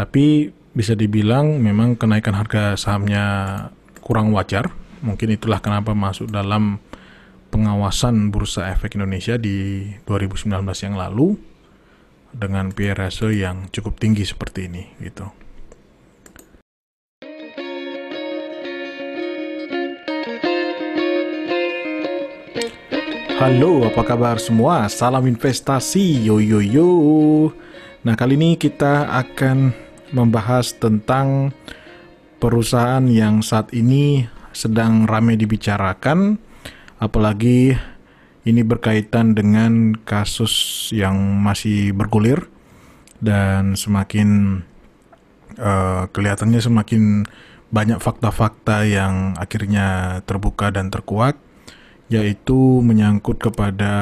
Tapi bisa dibilang memang kenaikan harga sahamnya kurang wajar. Mungkin itulah kenapa masuk dalam pengawasan Bursa Efek Indonesia di 2019 yang lalu dengan PE yang cukup tinggi seperti ini gitu. Halo, apa kabar semua? Salam investasi, yo yo yo. Nah, kali ini kita akan membahas tentang perusahaan yang saat ini sedang ramai dibicarakan, apalagi ini berkaitan dengan kasus yang masih bergulir dan semakin uh, kelihatannya semakin banyak fakta-fakta yang akhirnya terbuka dan terkuak, yaitu menyangkut kepada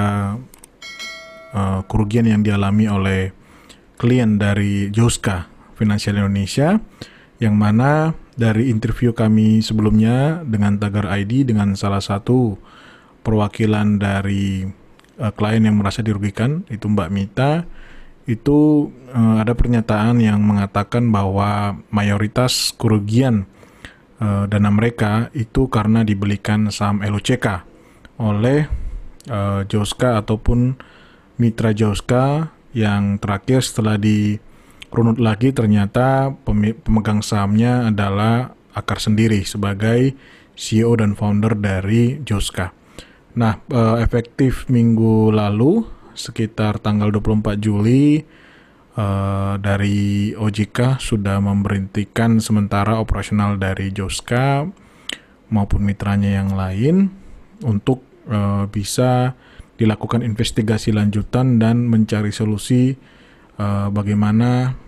uh, kerugian yang dialami oleh klien dari Joska Finansial Indonesia yang mana dari interview kami sebelumnya dengan Tagar ID dengan salah satu perwakilan dari uh, klien yang merasa dirugikan itu Mbak Mita itu uh, ada pernyataan yang mengatakan bahwa mayoritas kerugian uh, dana mereka itu karena dibelikan saham LUCK oleh uh, Joska ataupun mitra Joska yang terakhir setelah di runut lagi ternyata pemegang sahamnya adalah Akar sendiri sebagai CEO dan founder dari Joska. Nah, uh, efektif minggu lalu sekitar tanggal 24 Juli uh, dari OJK sudah memberhentikan sementara operasional dari Joska maupun mitranya yang lain untuk uh, bisa dilakukan investigasi lanjutan dan mencari solusi uh, bagaimana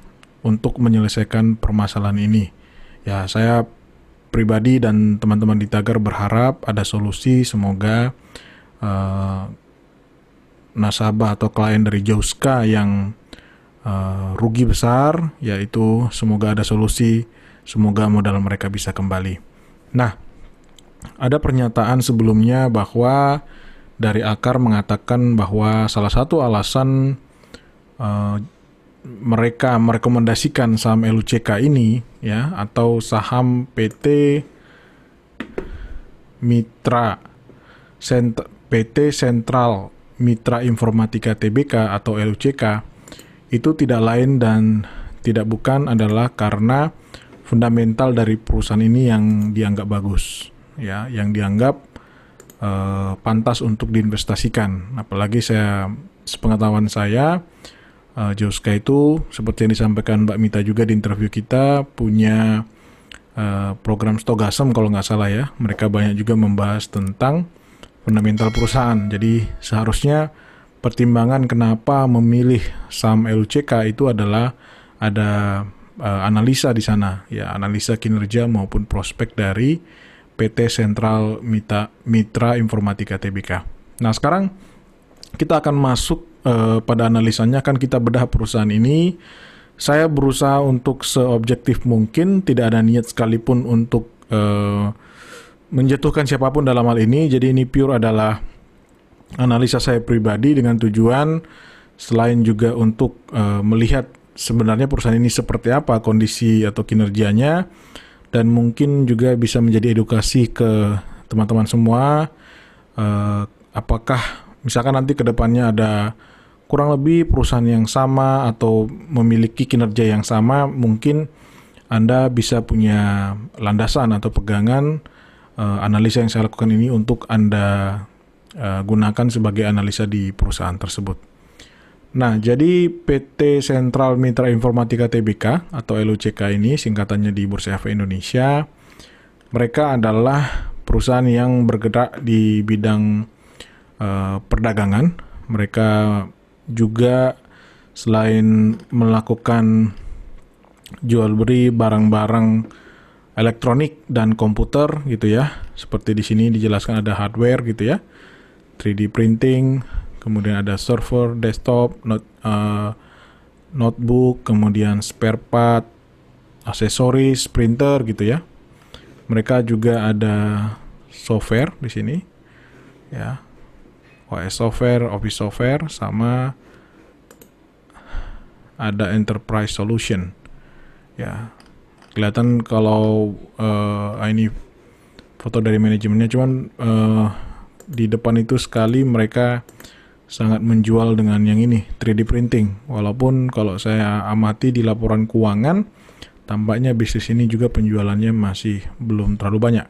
untuk menyelesaikan permasalahan ini. Ya, saya pribadi dan teman-teman di Tagar berharap ada solusi semoga uh, nasabah atau klien dari Jauska yang uh, rugi besar yaitu semoga ada solusi semoga modal mereka bisa kembali. Nah, ada pernyataan sebelumnya bahwa dari akar mengatakan bahwa salah satu alasan uh, mereka merekomendasikan saham LUCK ini ya atau saham PT Mitra Sent PT Sentral Mitra Informatika TBK atau LUCK itu tidak lain dan tidak bukan adalah karena fundamental dari perusahaan ini yang dianggap bagus ya yang dianggap uh, pantas untuk diinvestasikan. Apalagi saya sepengetahuan saya uh, Joska itu seperti yang disampaikan Mbak Mita juga di interview kita punya uh, program Stogasem kalau nggak salah ya. Mereka banyak juga membahas tentang fundamental perusahaan. Jadi seharusnya pertimbangan kenapa memilih saham LCK itu adalah ada uh, analisa di sana ya analisa kinerja maupun prospek dari PT Sentral Mitra, Mitra Informatika TBK. Nah, sekarang kita akan masuk uh, pada analisanya kan kita bedah perusahaan ini. Saya berusaha untuk seobjektif mungkin, tidak ada niat sekalipun untuk uh, menjatuhkan siapa pun dalam hal ini. Jadi ini pure adalah analisa saya pribadi dengan tujuan selain juga untuk uh, melihat sebenarnya perusahaan ini seperti apa kondisi atau kinerjanya dan mungkin juga bisa menjadi edukasi ke teman-teman semua uh, apakah misalkan nanti ke depannya ada kurang lebih perusahaan yang sama atau memiliki kinerja yang sama mungkin Anda bisa punya landasan atau pegangan uh, analisa yang saya lakukan ini untuk Anda uh, gunakan sebagai analisa di perusahaan tersebut. Nah, jadi PT Sentral Mitra Informatika Tbk atau LUCK ini singkatannya di Bursa Efek Indonesia. Mereka adalah perusahaan yang bergerak di bidang uh, perdagangan. Mereka juga selain melakukan jual beli barang-barang elektronik dan komputer gitu ya. Seperti di sini dijelaskan ada hardware gitu ya. 3D printing, kemudian ada server, desktop, not, uh, notebook, kemudian spare part, aksesoris, printer gitu ya. Mereka juga ada software di sini, ya, OS software, Office software, sama ada enterprise solution. Ya, kelihatan kalau uh, ini foto dari manajemennya, cuman uh, di depan itu sekali mereka sangat menjual dengan yang ini 3D printing. Walaupun kalau saya amati di laporan keuangan, tampaknya bisnis ini juga penjualannya masih belum terlalu banyak.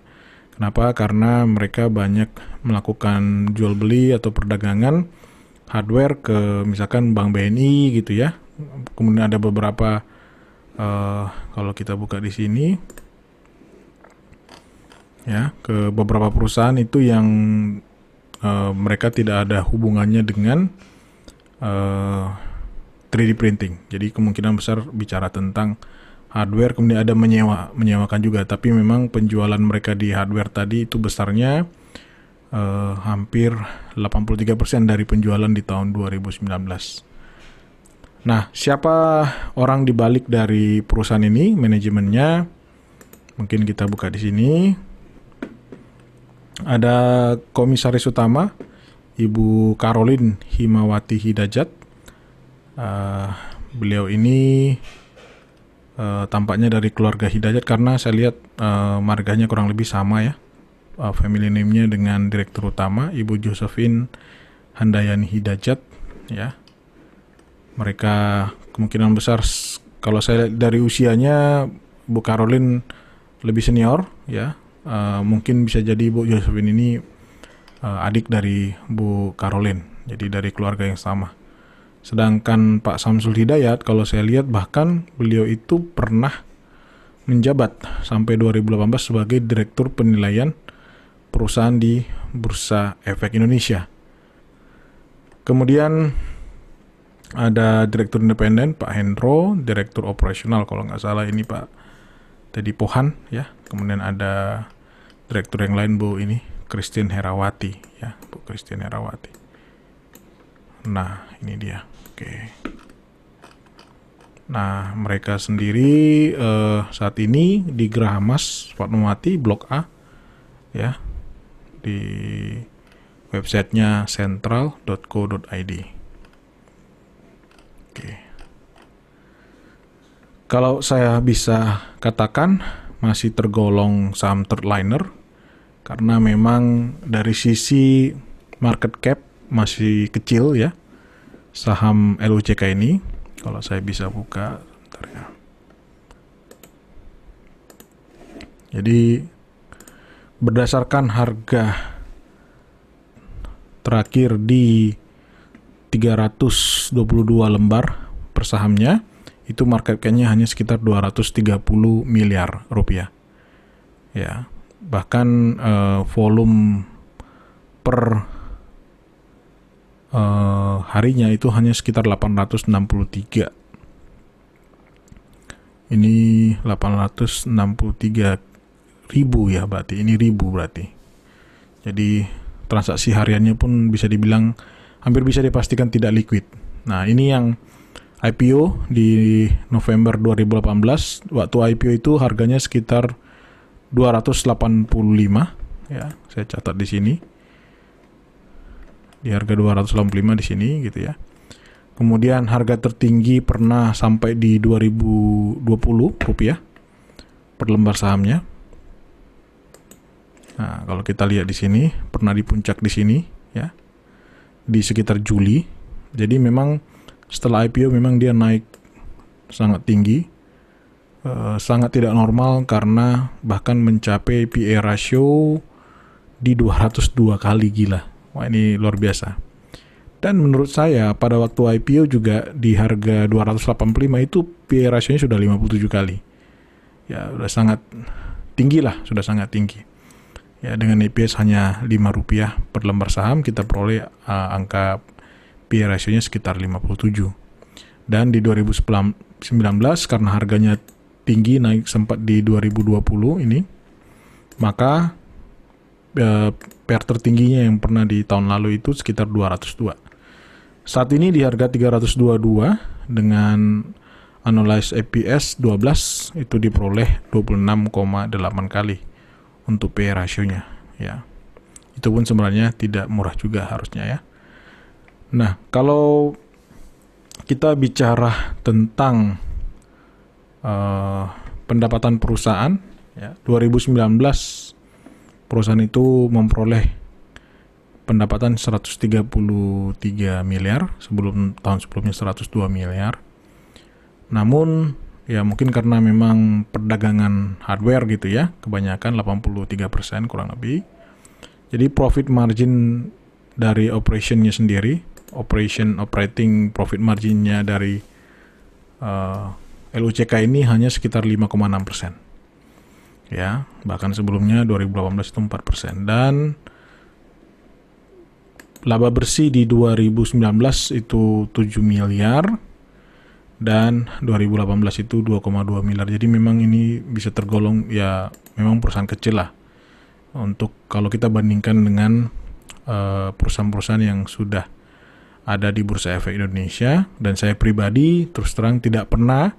Kenapa? Karena mereka banyak melakukan jual beli atau perdagangan hardware ke misalkan Bank BNI gitu ya. Kemudian ada beberapa uh, kalau kita buka di sini ya ke beberapa perusahaan itu yang uh, mereka tidak ada hubungannya dengan uh, eh, 3D printing. Jadi kemungkinan besar bicara tentang hardware kemudian ada menyewa menyewakan juga tapi memang penjualan mereka di hardware tadi itu besarnya uh, hampir 83% dari penjualan di tahun 2019. Nah, siapa orang di balik dari perusahaan ini, manajemennya? Mungkin kita buka di sini. Ada komisaris utama, Ibu Caroline Himawati Hidajat. Uh, beliau ini uh, tampaknya dari keluarga Hidajat karena saya lihat uh, marganya kurang lebih sama ya uh, family name-nya dengan direktur utama Ibu Josephine Handayani Hidajat ya. Mereka kemungkinan besar kalau saya lihat dari usianya Bu Caroline lebih senior ya. Uh, mungkin bisa jadi Bu Josephine ini uh, adik dari Bu Caroline. Jadi dari keluarga yang sama. Sedangkan Pak Samsul Hidayat kalau saya lihat bahkan beliau itu pernah menjabat sampai 2018 sebagai Direktur Penilaian perusahaan di Bursa Efek Indonesia. Kemudian ada Direktur Independen Pak Hendro, Direktur Operasional kalau nggak salah ini Pak Teddy Pohan ya. Kemudian ada Direktur yang lain Bu ini Christine Herawati ya, Bu Christine Herawati. Nah, ini dia. Oke. Nah, mereka sendiri uh, saat ini di Geraha Mas Fatmawati Blok A ya di websitenya central.co.id. Oke. Kalau saya bisa katakan masih tergolong saham third liner karena memang dari sisi market cap masih kecil ya saham LUCK ini. Kalau saya bisa buka, bentar ya. Jadi berdasarkan harga terakhir di 322 lembar per sahamnya itu market cap-nya hanya sekitar 230 miliar rupiah. Ya, bahkan uh, volume per uh, harinya itu hanya sekitar 863. Ini 863 ribu ya berarti ini ribu berarti. Jadi transaksi hariannya pun bisa dibilang hampir bisa dipastikan tidak liquid. Nah ini yang IPO di November 2018 waktu IPO itu harganya sekitar 285 ya saya catat di sini di harga 285 di sini gitu ya kemudian harga tertinggi pernah sampai di 2020 rupiah per lembar sahamnya Nah, kalau kita lihat di sini pernah di puncak di sini ya. Di sekitar Juli. Jadi memang setelah IPO memang dia naik sangat tinggi. Uh, sangat tidak normal karena bahkan mencapai PE ratio di 202 kali gila. Wah, ini luar biasa. Dan menurut saya pada waktu IPO juga di harga 285 itu PE ratio-nya sudah 57 kali. Ya, sudah sangat tinggi lah, sudah sangat tinggi. Ya, dengan EPS hanya 5 rupiah per lembar saham kita peroleh uh, angka PE ratio-nya sekitar 57. Dan di 2019 karena harganya tinggi naik sempat di 2020 ini maka uh, PER tertingginya yang pernah di tahun lalu itu sekitar 202. Saat ini di harga 322 dengan analyze EPS 12 itu diperoleh 26,8 kali untuk PE rasionya ya. Itu pun sebenarnya tidak murah juga harusnya ya. Nah, kalau kita bicara tentang uh, pendapatan perusahaan ya 2019 perusahaan itu memperoleh pendapatan 133 miliar sebelum tahun sebelumnya 102 miliar namun ya mungkin karena memang perdagangan hardware gitu ya kebanyakan 83% kurang lebih jadi profit margin dari operationnya sendiri operation operating profit marginnya dari uh, LUCK ini hanya sekitar 5,6 persen. Ya, bahkan sebelumnya 2018 itu 4 persen. Dan laba bersih di 2019 itu 7 miliar dan 2018 itu 2,2 miliar. Jadi memang ini bisa tergolong ya memang perusahaan kecil lah untuk kalau kita bandingkan dengan uh, perusahaan-perusahaan yang sudah ada di Bursa Efek Indonesia dan saya pribadi terus terang tidak pernah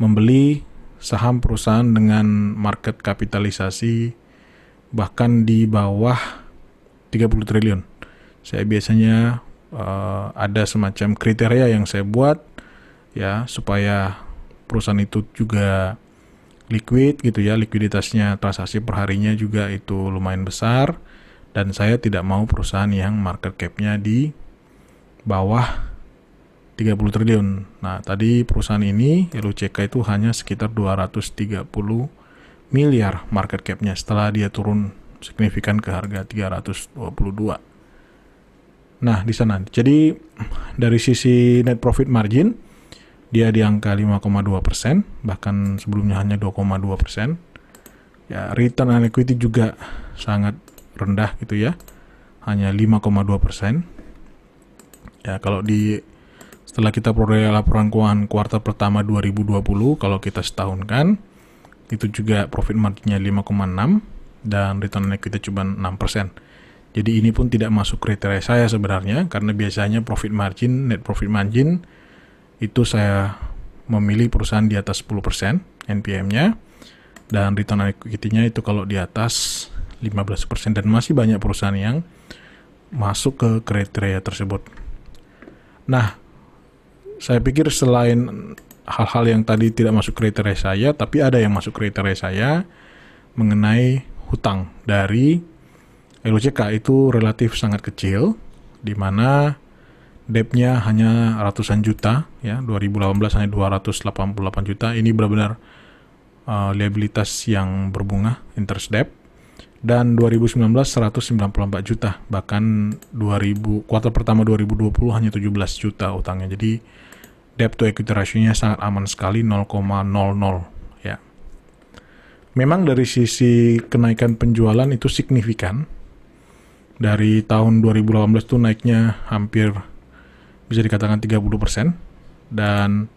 membeli saham perusahaan dengan market kapitalisasi bahkan di bawah 30 triliun. Saya biasanya uh, ada semacam kriteria yang saya buat ya supaya perusahaan itu juga liquid gitu ya, likuiditasnya transaksi perharinya juga itu lumayan besar dan saya tidak mau perusahaan yang market cap-nya di bawah 30 triliun. Nah, tadi perusahaan ini LUCK itu hanya sekitar 230 miliar market cap-nya setelah dia turun signifikan ke harga 322. Nah, di sana. Jadi dari sisi net profit margin dia di angka 5,2 persen, bahkan sebelumnya hanya 2,2 persen. Ya, return on equity juga sangat rendah gitu ya, hanya 5,2 persen. Ya, kalau di setelah kita peroleh laporan keuangan kuartal pertama 2020, kalau kita setahun kan, itu juga profit marginnya 5,6 dan return on equity cuma 6%. Jadi ini pun tidak masuk kriteria saya sebenarnya karena biasanya profit margin, net profit margin itu saya memilih perusahaan di atas 10% NPM-nya dan return on equity-nya itu kalau di atas 15% dan masih banyak perusahaan yang masuk ke kriteria tersebut. Nah, saya pikir selain hal-hal yang tadi tidak masuk kriteria saya, tapi ada yang masuk kriteria saya mengenai hutang dari LOJK itu relatif sangat kecil, di mana debtnya hanya ratusan juta, ya 2018 hanya 288 juta. Ini benar-benar uh, liabilitas yang berbunga, interest debt. Dan 2019 194 juta, bahkan 2000 kuartal pertama 2020 hanya 17 juta utangnya. Jadi debt to equity ratio-nya sangat aman sekali 0,00 ya. Memang dari sisi kenaikan penjualan itu signifikan. Dari tahun 2018 itu naiknya hampir bisa dikatakan 30% dan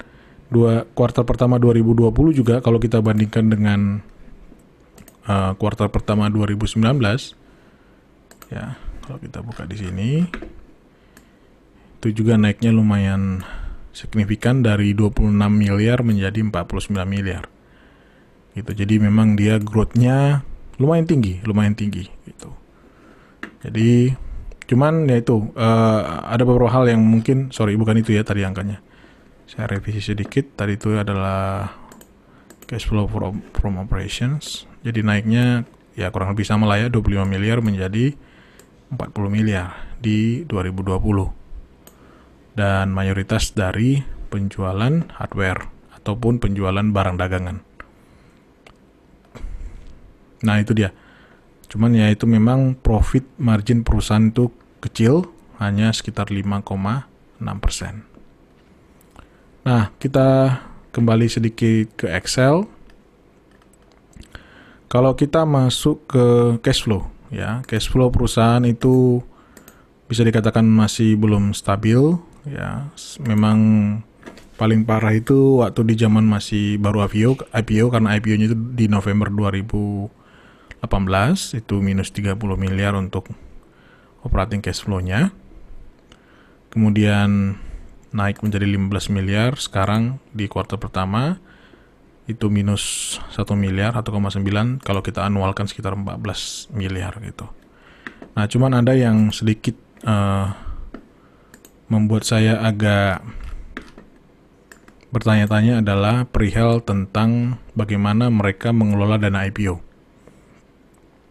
dua kuartal pertama 2020 juga kalau kita bandingkan dengan uh, kuartal pertama 2019 ya kalau kita buka di sini itu juga naiknya lumayan signifikan dari 26 miliar menjadi 49 miliar. Gitu. Jadi memang dia growth-nya lumayan tinggi, lumayan tinggi gitu. Jadi cuman ya itu uh, ada beberapa hal yang mungkin sorry bukan itu ya tadi angkanya. Saya revisi sedikit. Tadi itu adalah cash flow from, from operations. Jadi naiknya ya kurang lebih sama lah ya 25 miliar menjadi 40 miliar di 2020 dan mayoritas dari penjualan hardware ataupun penjualan barang dagangan. Nah, itu dia. Cuman ya itu memang profit margin perusahaan itu kecil, hanya sekitar 5,6%. Nah, kita kembali sedikit ke Excel. Kalau kita masuk ke cash flow, ya, cash flow perusahaan itu bisa dikatakan masih belum stabil ya memang paling parah itu waktu di zaman masih baru IPO IPO karena IPO-nya itu di November 2018 itu minus 30 miliar untuk operating cash flow-nya. Kemudian naik menjadi 15 miliar sekarang di kuartal pertama itu minus 1 miliar 1,9 kalau kita anualkan sekitar 14 miliar gitu. Nah cuman ada yang sedikit uh, membuat saya agak bertanya-tanya adalah perihal tentang bagaimana mereka mengelola dana IPO.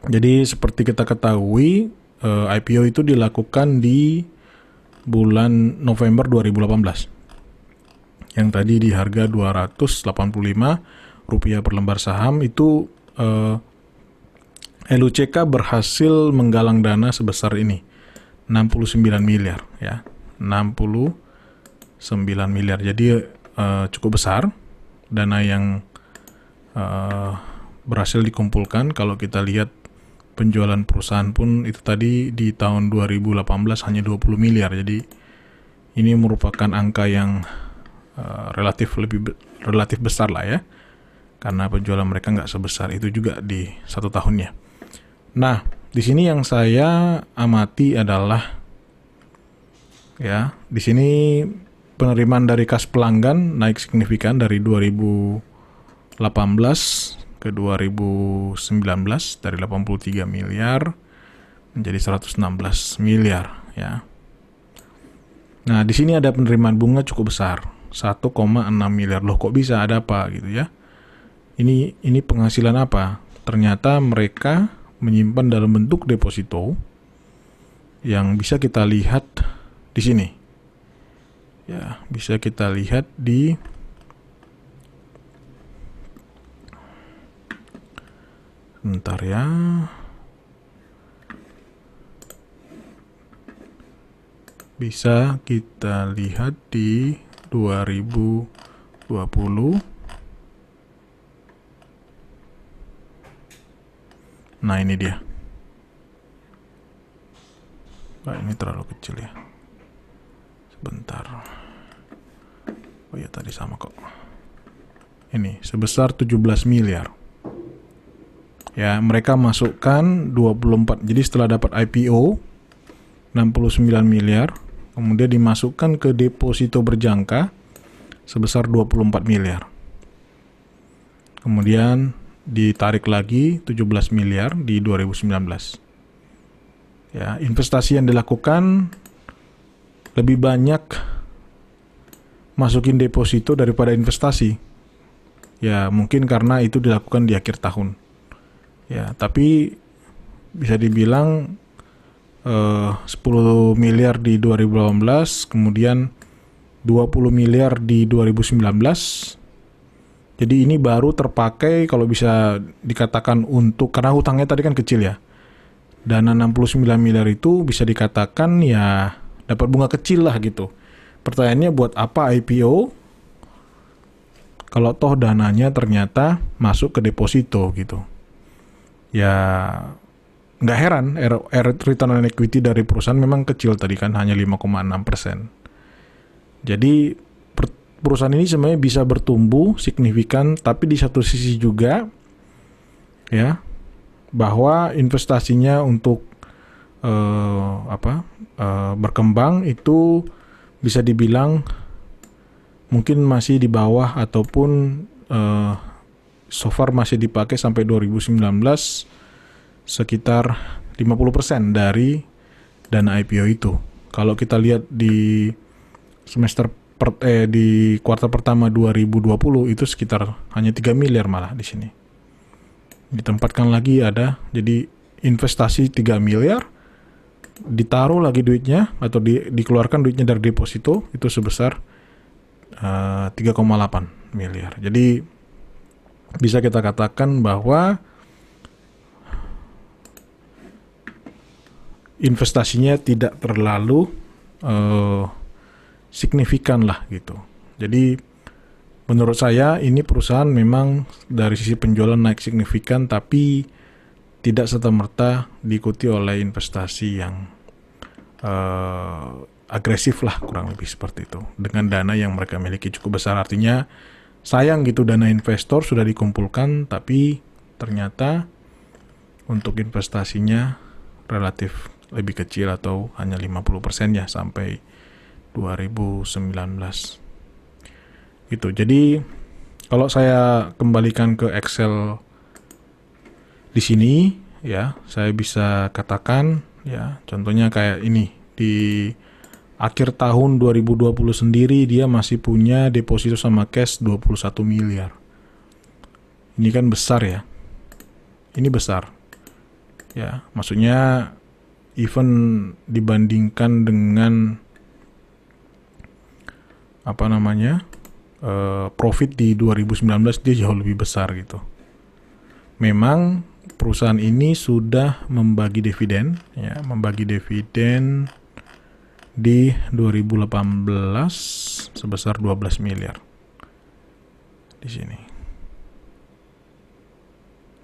Jadi seperti kita ketahui, eh, IPO itu dilakukan di bulan November 2018. Yang tadi di harga 285 rupiah per lembar saham itu eh, LUCK berhasil menggalang dana sebesar ini 69 miliar ya 69 miliar. Jadi uh, cukup besar. Dana yang uh, berhasil dikumpulkan kalau kita lihat penjualan perusahaan pun itu tadi di tahun 2018 hanya 20 miliar. Jadi ini merupakan angka yang uh, relatif lebih relatif besar lah ya. Karena penjualan mereka nggak sebesar itu juga di satu tahunnya. Nah di sini yang saya amati adalah ya di sini penerimaan dari kas pelanggan naik signifikan dari 2018 ke 2019 dari 83 miliar menjadi 116 miliar ya. Nah, di sini ada penerimaan bunga cukup besar, 1,6 miliar. Loh, kok bisa ada apa gitu ya? Ini ini penghasilan apa? Ternyata mereka menyimpan dalam bentuk deposito yang bisa kita lihat di sini ya bisa kita lihat di Bentar ya. Bisa kita lihat di 2020. Nah, ini dia. Nah, ini terlalu kecil ya. Sebentar. Oh ya tadi sama kok. Ini sebesar 17 miliar. Ya, mereka masukkan 24. Jadi setelah dapat IPO 69 miliar, kemudian dimasukkan ke deposito berjangka sebesar 24 miliar. Kemudian ditarik lagi 17 miliar di 2019. Ya, investasi yang dilakukan lebih banyak masukin deposito daripada investasi. Ya, mungkin karena itu dilakukan di akhir tahun. Ya, tapi bisa dibilang eh, 10 miliar di 2018, kemudian 20 miliar di 2019. Jadi ini baru terpakai kalau bisa dikatakan untuk karena hutangnya tadi kan kecil ya. Dana 69 miliar itu bisa dikatakan ya dapat bunga kecil lah gitu. Pertanyaannya buat apa IPO? Kalau toh dananya ternyata masuk ke deposito gitu. Ya nggak heran R, return on equity dari perusahaan memang kecil tadi kan hanya 5,6 persen. Jadi perusahaan ini sebenarnya bisa bertumbuh signifikan, tapi di satu sisi juga ya bahwa investasinya untuk uh, apa uh, berkembang itu bisa dibilang mungkin masih di bawah ataupun uh, so far masih dipakai sampai 2019 sekitar 50% dari dana IPO itu. Kalau kita lihat di semester per, eh di kuartal pertama 2020 itu sekitar hanya 3 miliar malah di sini. Ditempatkan lagi ada jadi investasi 3 miliar ditaruh lagi duitnya atau di, dikeluarkan duitnya dari deposito itu sebesar uh, eh, 3,8 miliar. Jadi bisa kita katakan bahwa investasinya tidak terlalu uh, signifikan lah gitu. Jadi menurut saya ini perusahaan memang dari sisi penjualan naik signifikan tapi tidak serta-merta diikuti oleh investasi yang uh, agresif lah kurang lebih seperti itu. Dengan dana yang mereka miliki cukup besar. Artinya sayang gitu dana investor sudah dikumpulkan tapi ternyata untuk investasinya relatif lebih kecil atau hanya 50% ya sampai 2019 gitu. Jadi kalau saya kembalikan ke Excel di sini ya saya bisa katakan ya contohnya kayak ini di akhir tahun 2020 sendiri dia masih punya deposito sama cash 21 miliar. Ini kan besar ya. Ini besar. Ya, maksudnya even dibandingkan dengan apa namanya? Uh, profit di 2019 dia jauh lebih besar gitu. Memang perusahaan ini sudah membagi dividen ya, membagi dividen di 2018 sebesar 12 miliar. Di sini.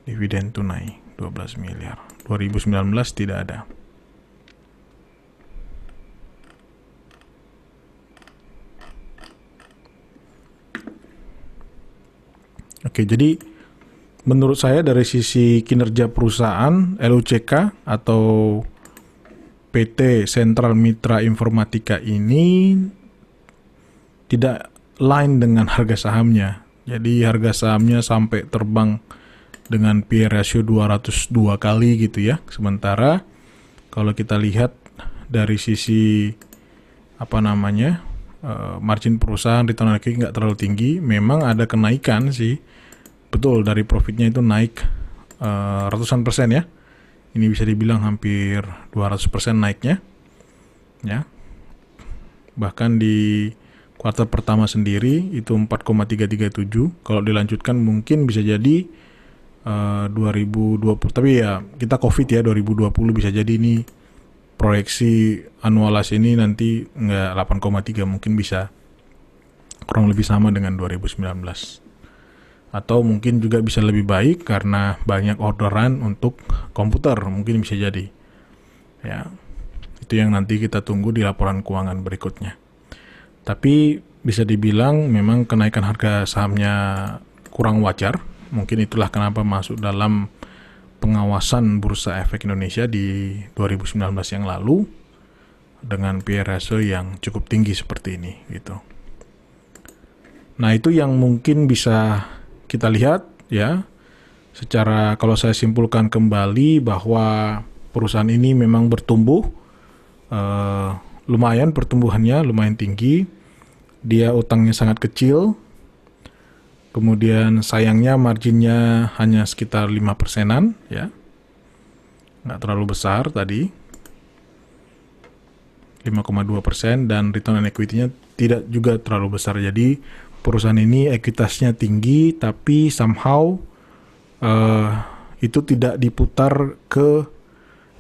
Dividen tunai 12 miliar. 2019 tidak ada. Oke, jadi menurut saya dari sisi kinerja perusahaan LUCK atau PT Sentral Mitra Informatika ini tidak lain dengan harga sahamnya. Jadi harga sahamnya sampai terbang dengan PE ratio 202 kali gitu ya. Sementara kalau kita lihat dari sisi apa namanya uh, margin perusahaan return on equity nggak terlalu tinggi, memang ada kenaikan sih betul dari profitnya itu naik uh, ratusan persen ya. Ini bisa dibilang hampir 200 persen naiknya. Ya. Bahkan di kuartal pertama sendiri itu 4,337. Kalau dilanjutkan mungkin bisa jadi uh, 2020. Tapi ya kita COVID ya 2020 bisa jadi ini proyeksi annualize ini nanti nggak 8,3 mungkin bisa kurang lebih sama dengan 2019 atau mungkin juga bisa lebih baik karena banyak orderan untuk komputer mungkin bisa jadi. Ya itu yang nanti kita tunggu di laporan keuangan berikutnya. Tapi bisa dibilang memang kenaikan harga sahamnya kurang wajar. Mungkin itulah kenapa masuk dalam pengawasan Bursa Efek Indonesia di 2019 yang lalu dengan PE ratio yang cukup tinggi seperti ini gitu. Nah, itu yang mungkin bisa kita lihat ya. Secara kalau saya simpulkan kembali bahwa perusahaan ini memang bertumbuh uh, lumayan pertumbuhannya lumayan tinggi. Dia utangnya sangat kecil. Kemudian sayangnya marginnya hanya sekitar 5 persenan ya. Nggak terlalu besar tadi. 5,2 persen dan return on equity-nya tidak juga terlalu besar. Jadi perusahaan ini ekuitasnya tinggi tapi somehow uh, itu tidak diputar ke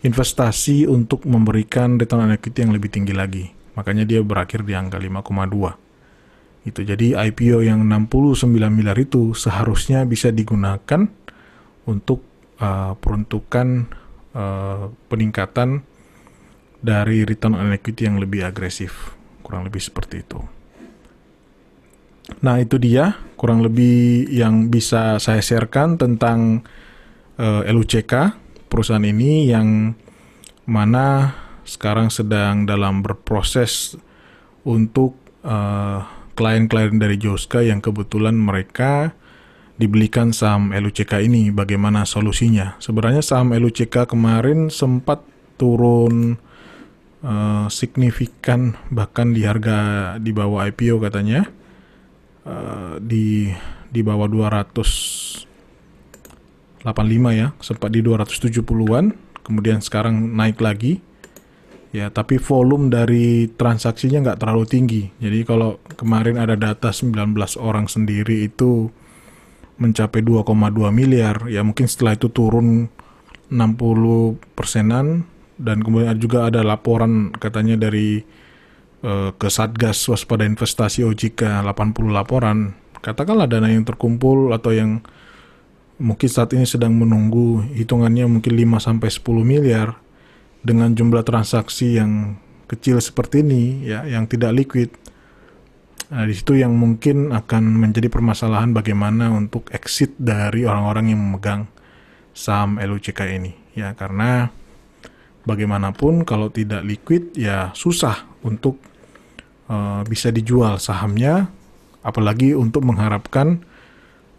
investasi untuk memberikan return on equity yang lebih tinggi lagi. Makanya dia berakhir di angka 5,2. Itu jadi IPO yang 69 miliar itu seharusnya bisa digunakan untuk uh, peruntukan uh, peningkatan dari return on equity yang lebih agresif. Kurang lebih seperti itu. Nah, itu dia kurang lebih yang bisa saya sharekan tentang uh, eh, LUCK, perusahaan ini yang mana sekarang sedang dalam berproses untuk uh, klien-klien dari Joska yang kebetulan mereka dibelikan saham LUCK ini. Bagaimana solusinya? Sebenarnya saham LUCK kemarin sempat turun uh, signifikan bahkan di harga di bawah IPO katanya Eh, di di bawah 285 ya, sempat di 270-an, kemudian sekarang naik lagi. Ya, tapi volume dari transaksinya nggak terlalu tinggi. Jadi kalau kemarin ada data 19 orang sendiri itu mencapai 2,2 miliar, ya mungkin setelah itu turun 60 persenan dan kemudian juga ada laporan katanya dari Eh, ke Satgas Waspada Investasi OJK 80 laporan, katakanlah dana yang terkumpul atau yang mungkin saat ini sedang menunggu hitungannya mungkin 5 sampai 10 miliar dengan jumlah transaksi yang kecil seperti ini ya yang tidak liquid. Nah, di situ yang mungkin akan menjadi permasalahan bagaimana untuk exit dari orang-orang yang memegang saham LUCK ini ya karena bagaimanapun kalau tidak liquid ya susah untuk uh, bisa dijual sahamnya, apalagi untuk mengharapkan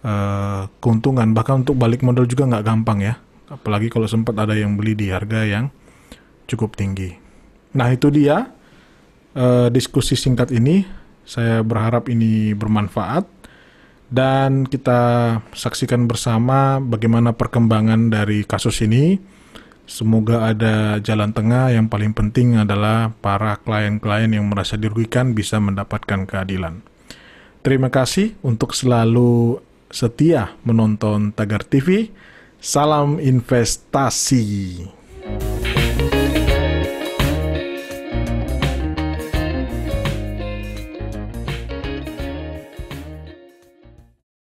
uh, keuntungan. Bahkan untuk balik modal juga nggak gampang ya, apalagi kalau sempat ada yang beli di harga yang cukup tinggi. Nah itu dia uh, diskusi singkat ini. Saya berharap ini bermanfaat dan kita saksikan bersama bagaimana perkembangan dari kasus ini. Semoga ada jalan tengah. Yang paling penting adalah para klien-klien yang merasa dirugikan bisa mendapatkan keadilan. Terima kasih untuk selalu setia menonton Tagar TV. Salam investasi.